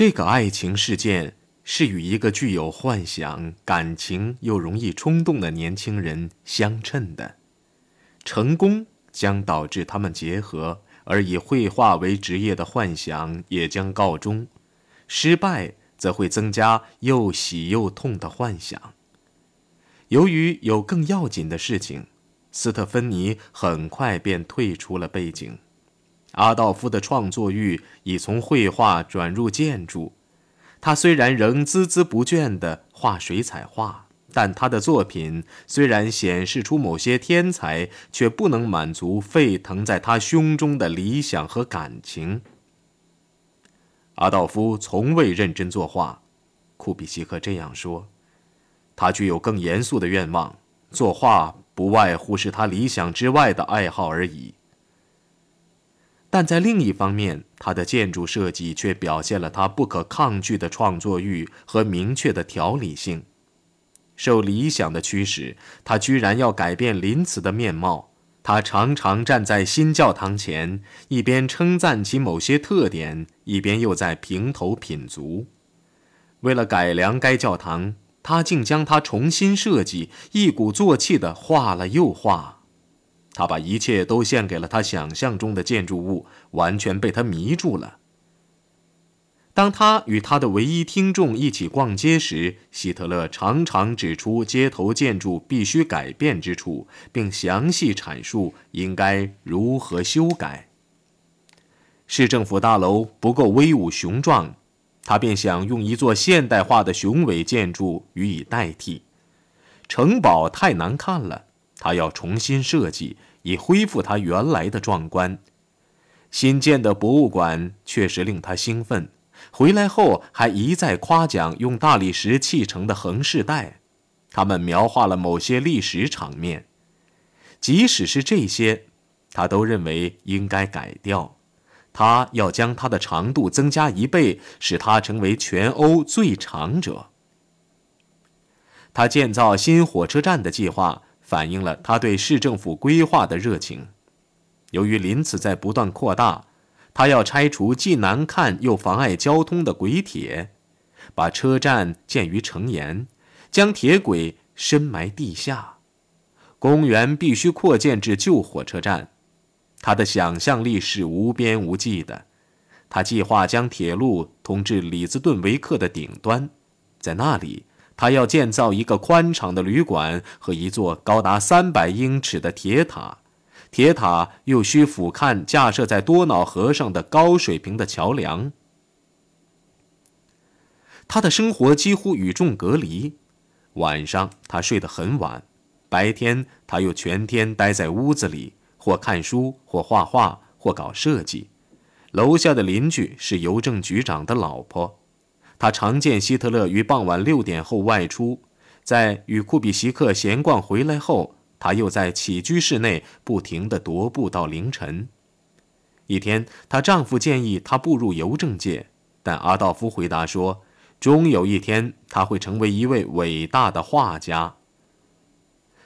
这个爱情事件是与一个具有幻想、感情又容易冲动的年轻人相称的。成功将导致他们结合，而以绘画为职业的幻想也将告终；失败则会增加又喜又痛的幻想。由于有更要紧的事情，斯特芬妮很快便退出了背景。阿道夫的创作欲已从绘画转入建筑。他虽然仍孜孜不倦地画水彩画，但他的作品虽然显示出某些天才，却不能满足沸腾在他胸中的理想和感情。阿道夫从未认真作画，库比西克这样说。他具有更严肃的愿望，作画不外乎是他理想之外的爱好而已。但在另一方面，他的建筑设计却表现了他不可抗拒的创作欲和明确的条理性。受理想的驱使，他居然要改变林茨的面貌。他常常站在新教堂前，一边称赞其某些特点，一边又在评头品足。为了改良该教堂。他竟将它重新设计，一鼓作气地画了又画。他把一切都献给了他想象中的建筑物，完全被他迷住了。当他与他的唯一听众一起逛街时，希特勒常常指出街头建筑必须改变之处，并详细阐述应该如何修改。市政府大楼不够威武雄壮。他便想用一座现代化的雄伟建筑予以代替，城堡太难看了，他要重新设计，以恢复它原来的壮观。新建的博物馆确实令他兴奋，回来后还一再夸奖用大理石砌成的横饰带，他们描画了某些历史场面。即使是这些，他都认为应该改掉。他要将它的长度增加一倍，使它成为全欧最长者。他建造新火车站的计划反映了他对市政府规划的热情。由于林茨在不断扩大，他要拆除既难看又妨碍交通的轨铁，把车站建于城沿，将铁轨深埋地下。公园必须扩建至旧火车站。他的想象力是无边无际的，他计划将铁路通至里兹顿维克的顶端，在那里，他要建造一个宽敞的旅馆和一座高达三百英尺的铁塔，铁塔又需俯瞰架设在多瑙河上的高水平的桥梁。他的生活几乎与众隔离，晚上他睡得很晚，白天他又全天待在屋子里。或看书，或画画，或搞设计。楼下的邻居是邮政局长的老婆，他常见希特勒于傍晚六点后外出，在与库比西克闲逛回来后，他又在起居室内不停地踱步到凌晨。一天，她丈夫建议她步入邮政界，但阿道夫回答说：“终有一天，他会成为一位伟大的画家。”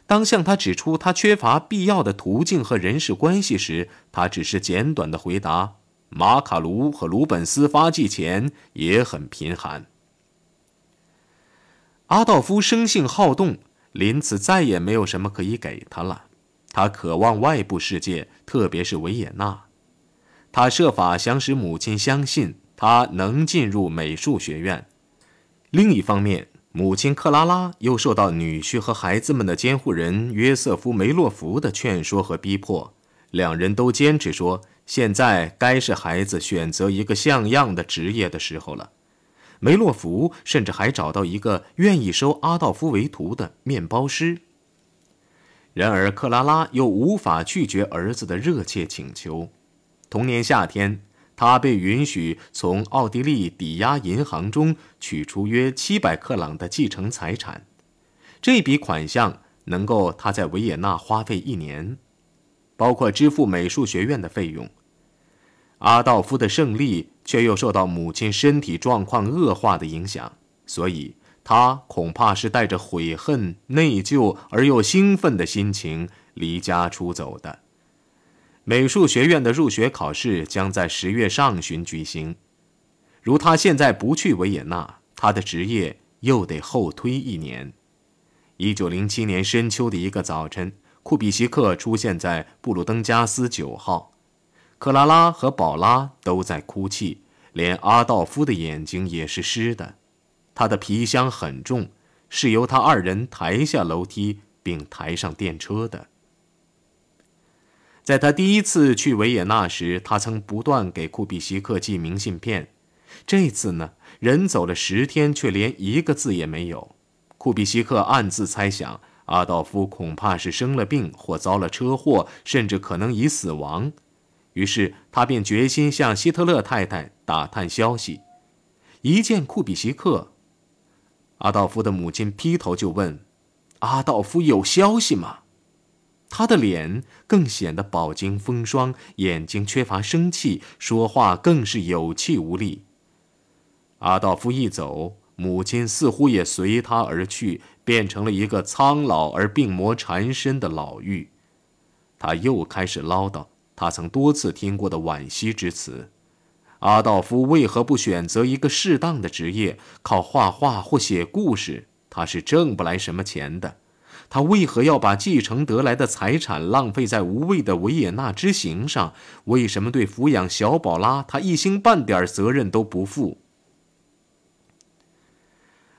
当向他指出他缺乏必要的途径和人事关系时，他只是简短的回答：“马卡卢和鲁本斯发迹前也很贫寒。”阿道夫生性好动，林茨再也没有什么可以给他了。他渴望外部世界，特别是维也纳。他设法想使母亲相信他能进入美术学院。另一方面，母亲克拉拉又受到女婿和孩子们的监护人约瑟夫梅洛夫的劝说和逼迫，两人都坚持说，现在该是孩子选择一个像样的职业的时候了。梅洛夫甚至还找到一个愿意收阿道夫为徒的面包师。然而，克拉拉又无法拒绝儿子的热切请求。同年夏天。他被允许从奥地利抵押银行中取出约七百克朗的继承财产，这笔款项能够他在维也纳花费一年，包括支付美术学院的费用。阿道夫的胜利却又受到母亲身体状况恶化的影响，所以他恐怕是带着悔恨、内疚而又兴奋的心情离家出走的。美术学院的入学考试将在十月上旬举行。如他现在不去维也纳，他的职业又得后推一年。一九零七年深秋的一个早晨，库比西克出现在布鲁登加斯九号，克拉拉和宝拉都在哭泣，连阿道夫的眼睛也是湿的。他的皮箱很重，是由他二人抬下楼梯并抬上电车的。在他第一次去维也纳时，他曾不断给库比西克寄明信片。这次呢，人走了十天，却连一个字也没有。库比西克暗自猜想，阿道夫恐怕是生了病，或遭了车祸，甚至可能已死亡。于是他便决心向希特勒太太打探消息。一见库比西克，阿道夫的母亲劈头就问：“阿道夫有消息吗？”他的脸更显得饱经风霜，眼睛缺乏生气，说话更是有气无力。阿道夫一走，母亲似乎也随他而去，变成了一个苍老而病魔缠身的老妪。他又开始唠叨他曾多次听过的惋惜之词。阿道夫为何不选择一个适当的职业，靠画画或写故事？他是挣不来什么钱的。他为何要把继承得来的财产浪费在无谓的维也纳之行上？为什么对抚养小宝拉，他一星半点责任都不负？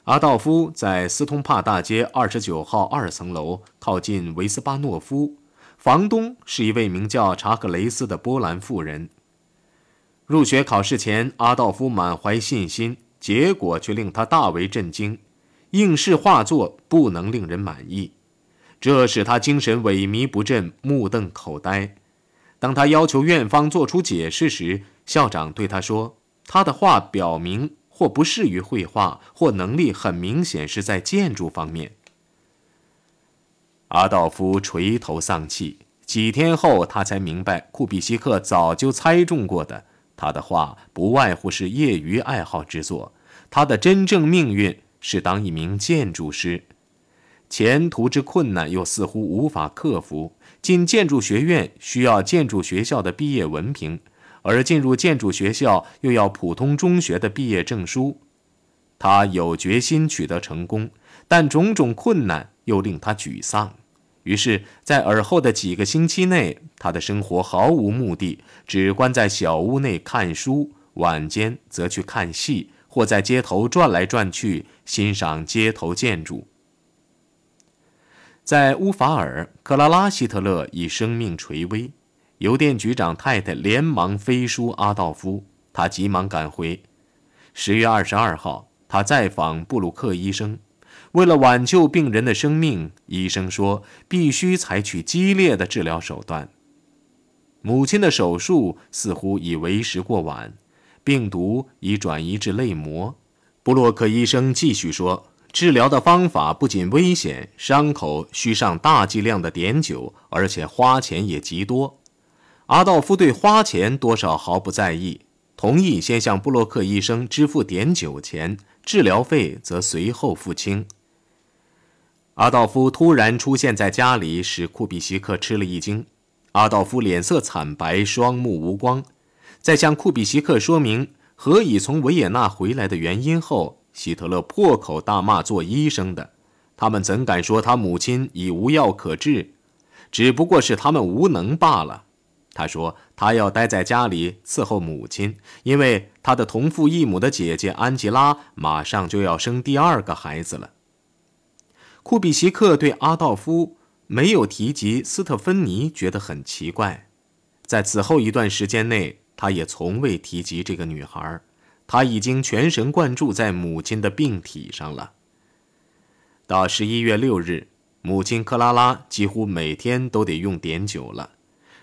阿道夫在斯通帕大街二十九号二层楼，靠近维斯巴诺夫，房东是一位名叫查克雷斯的波兰妇人。入学考试前，阿道夫满怀信心，结果却令他大为震惊：应试画作不能令人满意。这使他精神萎靡不振，目瞪口呆。当他要求院方做出解释时，校长对他说：“他的画表明或不适于绘画，或能力很明显是在建筑方面。”阿道夫垂头丧气。几天后，他才明白库比西克早就猜中过的，他的画不外乎是业余爱好之作，他的真正命运是当一名建筑师。前途之困难又似乎无法克服。进建筑学院需要建筑学校的毕业文凭，而进入建筑学校又要普通中学的毕业证书。他有决心取得成功，但种种困难又令他沮丧。于是，在尔后的几个星期内，他的生活毫无目的，只关在小屋内看书，晚间则去看戏，或在街头转来转去，欣赏街头建筑。在乌法尔，克拉拉·希特勒以生命垂危，邮电局长太太连忙飞书阿道夫，他急忙赶回。十月二十二号，他再访布鲁克医生，为了挽救病人的生命，医生说必须采取激烈的治疗手段。母亲的手术似乎已为时过晚，病毒已转移至泪膜。布洛克医生继续说。治疗的方法不仅危险，伤口需上大剂量的碘酒，而且花钱也极多。阿道夫对花钱多少毫不在意，同意先向布洛克医生支付碘酒钱，治疗费则随后付清。阿道夫突然出现在家里，使库比西克吃了一惊。阿道夫脸色惨白，双目无光，在向库比西克说明何以从维也纳回来的原因后。希特勒破口大骂做医生的，他们怎敢说他母亲已无药可治？只不过是他们无能罢了。他说他要待在家里伺候母亲，因为他的同父异母的姐姐安吉拉马上就要生第二个孩子了。库比西克对阿道夫没有提及斯特芬妮觉得很奇怪，在此后一段时间内，他也从未提及这个女孩。他已经全神贯注在母亲的病体上了。到十一月六日，母亲克拉拉几乎每天都得用碘酒了。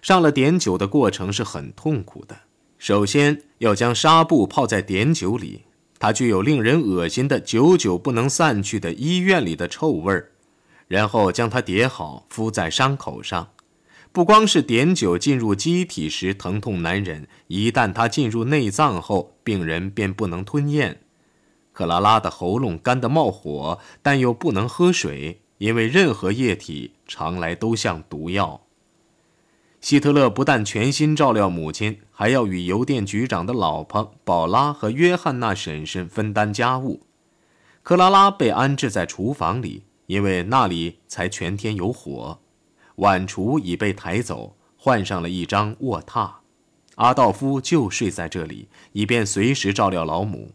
上了碘酒的过程是很痛苦的。首先要将纱布泡在碘酒里，它具有令人恶心的、久久不能散去的医院里的臭味儿。然后将它叠好，敷在伤口上。不光是碘酒进入机体时疼痛难忍，一旦它进入内脏后，病人便不能吞咽。克拉拉的喉咙干得冒火，但又不能喝水，因为任何液体常来都像毒药。希特勒不但全心照料母亲，还要与邮电局长的老婆宝拉和约翰娜婶婶分担家务。克拉拉被安置在厨房里，因为那里才全天有火。晚厨已被抬走，换上了一张卧榻。阿道夫就睡在这里，以便随时照料老母。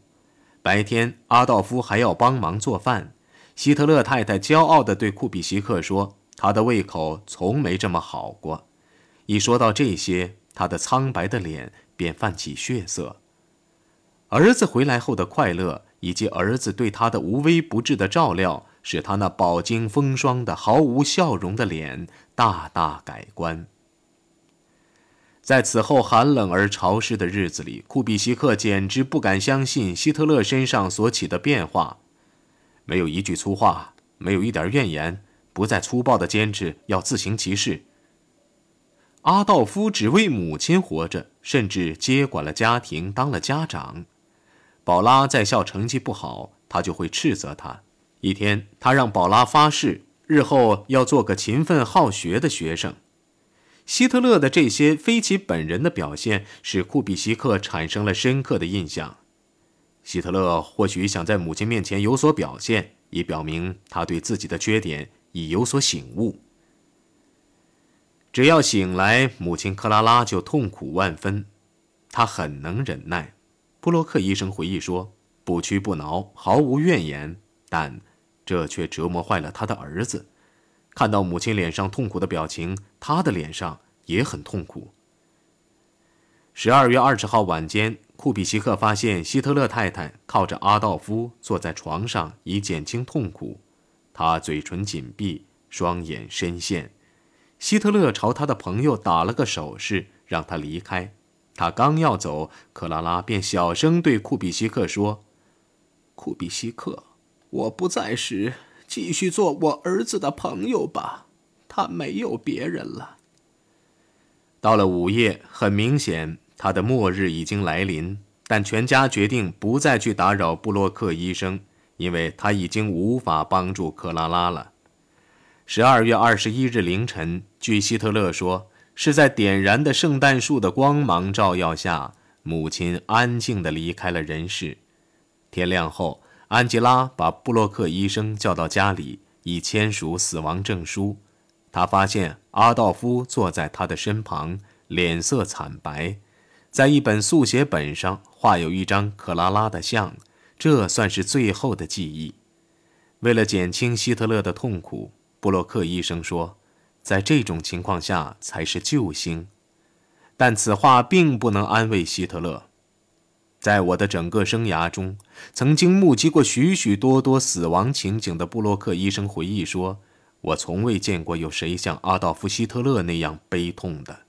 白天，阿道夫还要帮忙做饭。希特勒太太骄傲地对库比西克说：“他的胃口从没这么好过。”一说到这些，他的苍白的脸便泛起血色。儿子回来后的快乐，以及儿子对他的无微不至的照料，使他那饱经风霜的毫无笑容的脸大大改观。在此后寒冷而潮湿的日子里，库比西克简直不敢相信希特勒身上所起的变化。没有一句粗话，没有一点怨言，不再粗暴的坚持要自行其事。阿道夫只为母亲活着，甚至接管了家庭，当了家长。宝拉在校成绩不好，他就会斥责他。一天，他让宝拉发誓，日后要做个勤奋好学的学生。希特勒的这些非其本人的表现，使库比西克产生了深刻的印象。希特勒或许想在母亲面前有所表现，以表明他对自己的缺点已有所醒悟。只要醒来，母亲克拉拉就痛苦万分。她很能忍耐，布洛克医生回忆说，不屈不挠，毫无怨言。但这却折磨坏了他的儿子。看到母亲脸上痛苦的表情，他的脸上也很痛苦。十二月二十号晚间，库比西克发现希特勒太太靠着阿道夫坐在床上，以减轻痛苦。他嘴唇紧闭，双眼深陷。希特勒朝他的朋友打了个手势，让他离开。他刚要走，克拉拉便小声对库比西克说：“库比西克，我不在时。”继续做我儿子的朋友吧，他没有别人了。到了午夜，很明显他的末日已经来临，但全家决定不再去打扰布洛克医生，因为他已经无法帮助克拉拉了。十二月二十一日凌晨，据希特勒说，是在点燃的圣诞树的光芒照耀下，母亲安静地离开了人世。天亮后。安吉拉把布洛克医生叫到家里，以签署死亡证书。他发现阿道夫坐在他的身旁，脸色惨白，在一本速写本上画有一张克拉拉的像，这算是最后的记忆。为了减轻希特勒的痛苦，布洛克医生说，在这种情况下才是救星。但此话并不能安慰希特勒。在我的整个生涯中，曾经目击过许许多多死亡情景的布洛克医生回忆说：“我从未见过有谁像阿道夫·希特勒那样悲痛的。”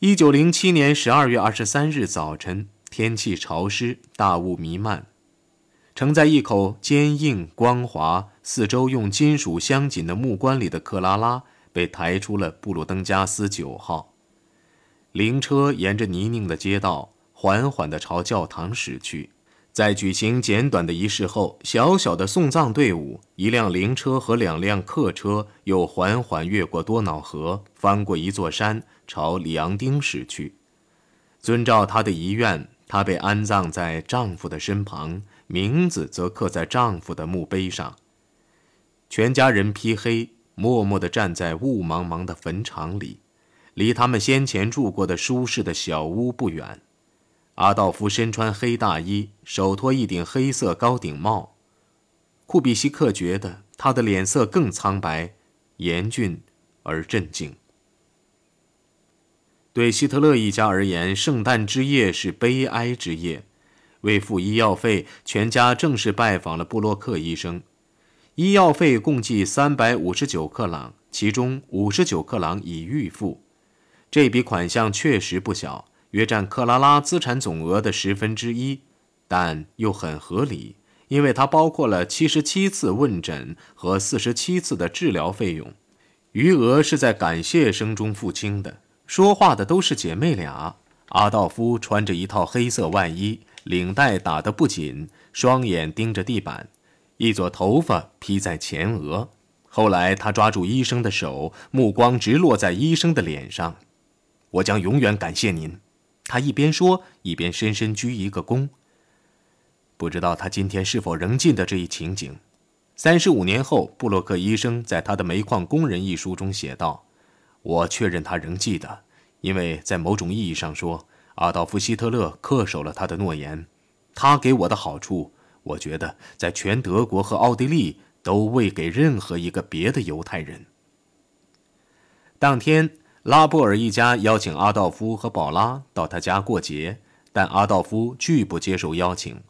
一九零七年十二月二十三日早晨，天气潮湿，大雾弥漫。盛在一口坚硬、光滑、四周用金属镶紧的木棺里的克拉拉，被抬出了布鲁登加斯九号。灵车沿着泥泞的街道缓缓地朝教堂驶去。在举行简短的仪式后，小小的送葬队伍，一辆灵车和两辆客车又缓缓越过多瑙河，翻过一座山，朝里昂丁驶去。遵照他的遗愿，她被安葬在丈夫的身旁，名字则刻在丈夫的墓碑上。全家人披黑，默默地站在雾茫茫的坟场里。离他们先前住过的舒适的小屋不远，阿道夫身穿黑大衣，手托一顶黑色高顶帽。库比西克觉得他的脸色更苍白、严峻而镇静。对希特勒一家而言，圣诞之夜是悲哀之夜。为付医药费，全家正式拜访了布洛克医生。医药费共计三百五十九克朗，其中五十九克朗已预付。这笔款项确实不小，约占克拉拉资产总额的十分之一，但又很合理，因为它包括了七十七次问诊和四十七次的治疗费用，余额是在感谢声中付清的。说话的都是姐妹俩。阿道夫穿着一套黑色外衣，领带打得不紧，双眼盯着地板，一撮头发披在前额。后来，他抓住医生的手，目光直落在医生的脸上。我将永远感谢您。他一边说，一边深深鞠一个躬。不知道他今天是否仍记得这一情景。三十五年后，布洛克医生在他的《煤矿工人》一书中写道：“我确认他仍记得，因为在某种意义上说，阿道夫·希特勒恪守了他的诺言。他给我的好处，我觉得在全德国和奥地利。”都未给任何一个别的犹太人。当天，拉波尔一家邀请阿道夫和宝拉到他家过节，但阿道夫拒不接受邀请。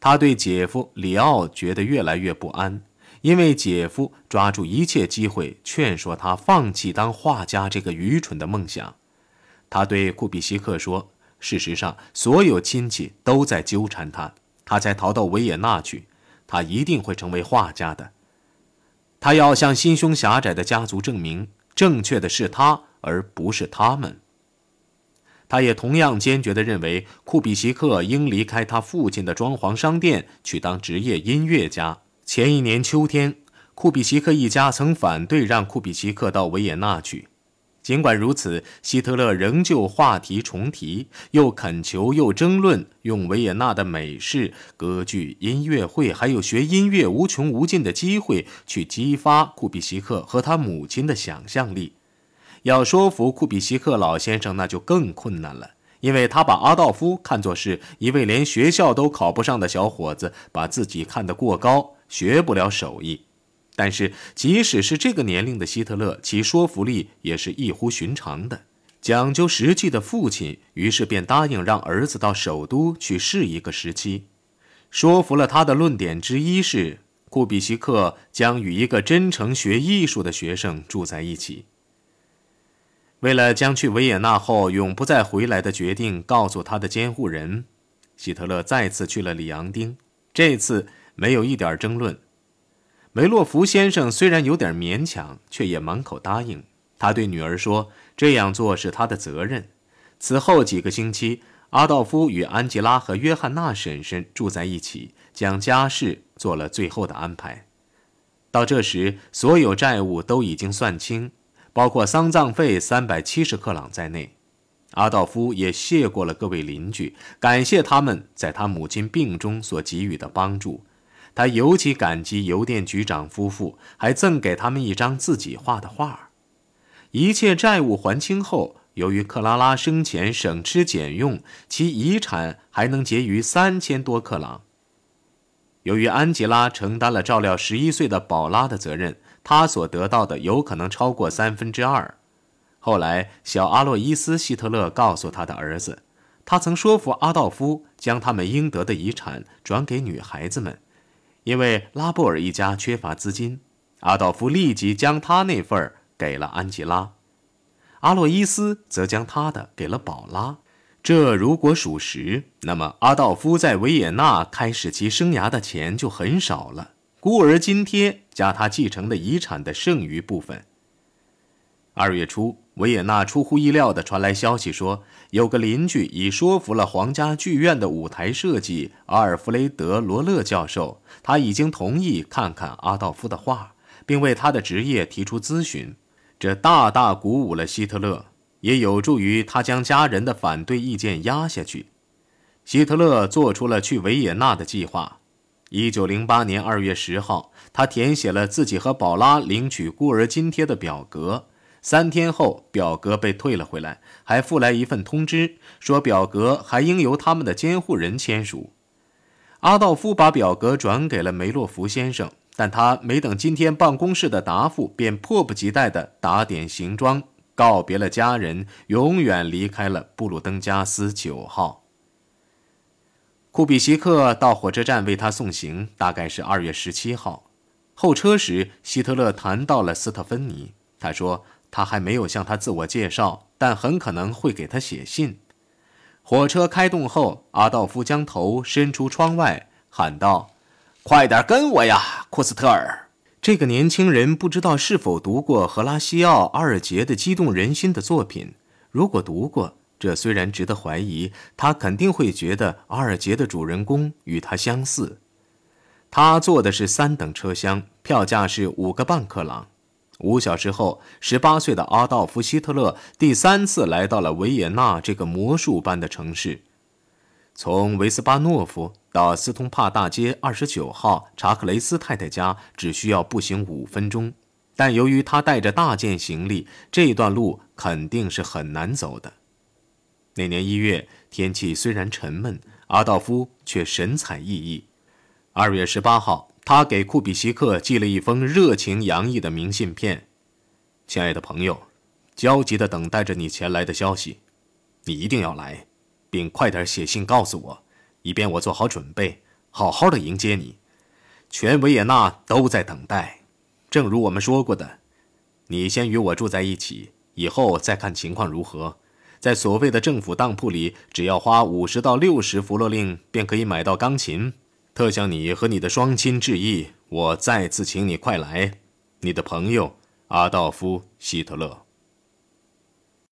他对姐夫里奥觉得越来越不安，因为姐夫抓住一切机会劝说他放弃当画家这个愚蠢的梦想。他对库比西克说：“事实上，所有亲戚都在纠缠他，他才逃到维也纳去。他一定会成为画家的。”他要向心胸狭窄的家族证明，正确的是他，而不是他们。他也同样坚决地认为，库比西克应离开他父亲的装潢商店，去当职业音乐家。前一年秋天，库比西克一家曾反对让库比西克到维也纳去。尽管如此，希特勒仍旧话题重提，又恳求又争论，用维也纳的美式、歌剧、音乐会，还有学音乐无穷无尽的机会，去激发库比西克和他母亲的想象力。要说服库比西克老先生，那就更困难了，因为他把阿道夫看作是一位连学校都考不上的小伙子，把自己看得过高，学不了手艺。但是，即使是这个年龄的希特勒，其说服力也是异乎寻常的。讲究实际的父亲，于是便答应让儿子到首都去试一个时期。说服了他的论点之一是，库比西克将与一个真诚学艺术的学生住在一起。为了将去维也纳后永不再回来的决定告诉他的监护人，希特勒再次去了里昂丁。这次没有一点争论。梅洛夫先生虽然有点勉强，却也满口答应。他对女儿说：“这样做是他的责任。”此后几个星期，阿道夫与安吉拉和约翰娜婶婶住在一起，将家事做了最后的安排。到这时，所有债务都已经算清，包括丧葬费三百七十克朗在内。阿道夫也谢过了各位邻居，感谢他们在他母亲病中所给予的帮助。他尤其感激邮电局长夫妇，还赠给他们一张自己画的画。一切债务还清后，由于克拉拉生前省吃俭用，其遗产还能结余三千多克朗。由于安吉拉承担了照料十一岁的宝拉的责任，他所得到的有可能超过三分之二。后来，小阿洛伊斯·希特勒告诉他的儿子，他曾说服阿道夫将他们应得的遗产转给女孩子们。因为拉布尔一家缺乏资金，阿道夫立即将他那份给了安吉拉，阿洛伊斯则将他的给了宝拉。这如果属实，那么阿道夫在维也纳开始其生涯的钱就很少了，孤儿津贴加他继承的遗产的剩余部分。二月初，维也纳出乎意料地传来消息说，有个邻居已说服了皇家剧院的舞台设计阿尔弗雷德·罗勒教授，他已经同意看看阿道夫的画，并为他的职业提出咨询。这大大鼓舞了希特勒，也有助于他将家人的反对意见压下去。希特勒做出了去维也纳的计划。一九零八年二月十号，他填写了自己和宝拉领取孤儿津贴的表格。三天后，表格被退了回来，还附来一份通知，说表格还应由他们的监护人签署。阿道夫把表格转给了梅洛夫先生，但他没等今天办公室的答复，便迫不及待地打点行装，告别了家人，永远离开了布鲁登加斯九号。库比西克到火车站为他送行，大概是二月十七号。候车时，希特勒谈到了斯特芬妮，他说。他还没有向他自我介绍，但很可能会给他写信。火车开动后，阿道夫将头伸出窗外，喊道：“快点跟我呀，库斯特尔！”这个年轻人不知道是否读过荷拉西奥·阿尔杰的激动人心的作品。如果读过，这虽然值得怀疑，他肯定会觉得阿尔杰的主人公与他相似。他坐的是三等车厢，票价是五个半克朗。五小时后，十八岁的阿道夫·希特勒第三次来到了维也纳这个魔术般的城市。从维斯巴诺夫到斯通帕大街二十九号查克雷斯太太家只需要步行五分钟，但由于他带着大件行李，这段路肯定是很难走的。那年一月，天气虽然沉闷，阿道夫却神采奕奕。二月十八号，他给库比西克寄了一封热情洋溢的明信片：“亲爱的朋友，焦急地等待着你前来的消息，你一定要来。”并快点写信告诉我，以便我做好准备，好好的迎接你。全维也纳都在等待。正如我们说过的，你先与我住在一起，以后再看情况如何。在所谓的政府当铺里，只要花五十到六十弗洛令，便可以买到钢琴。特向你和你的双亲致意。我再次请你快来。你的朋友阿道夫·希特勒。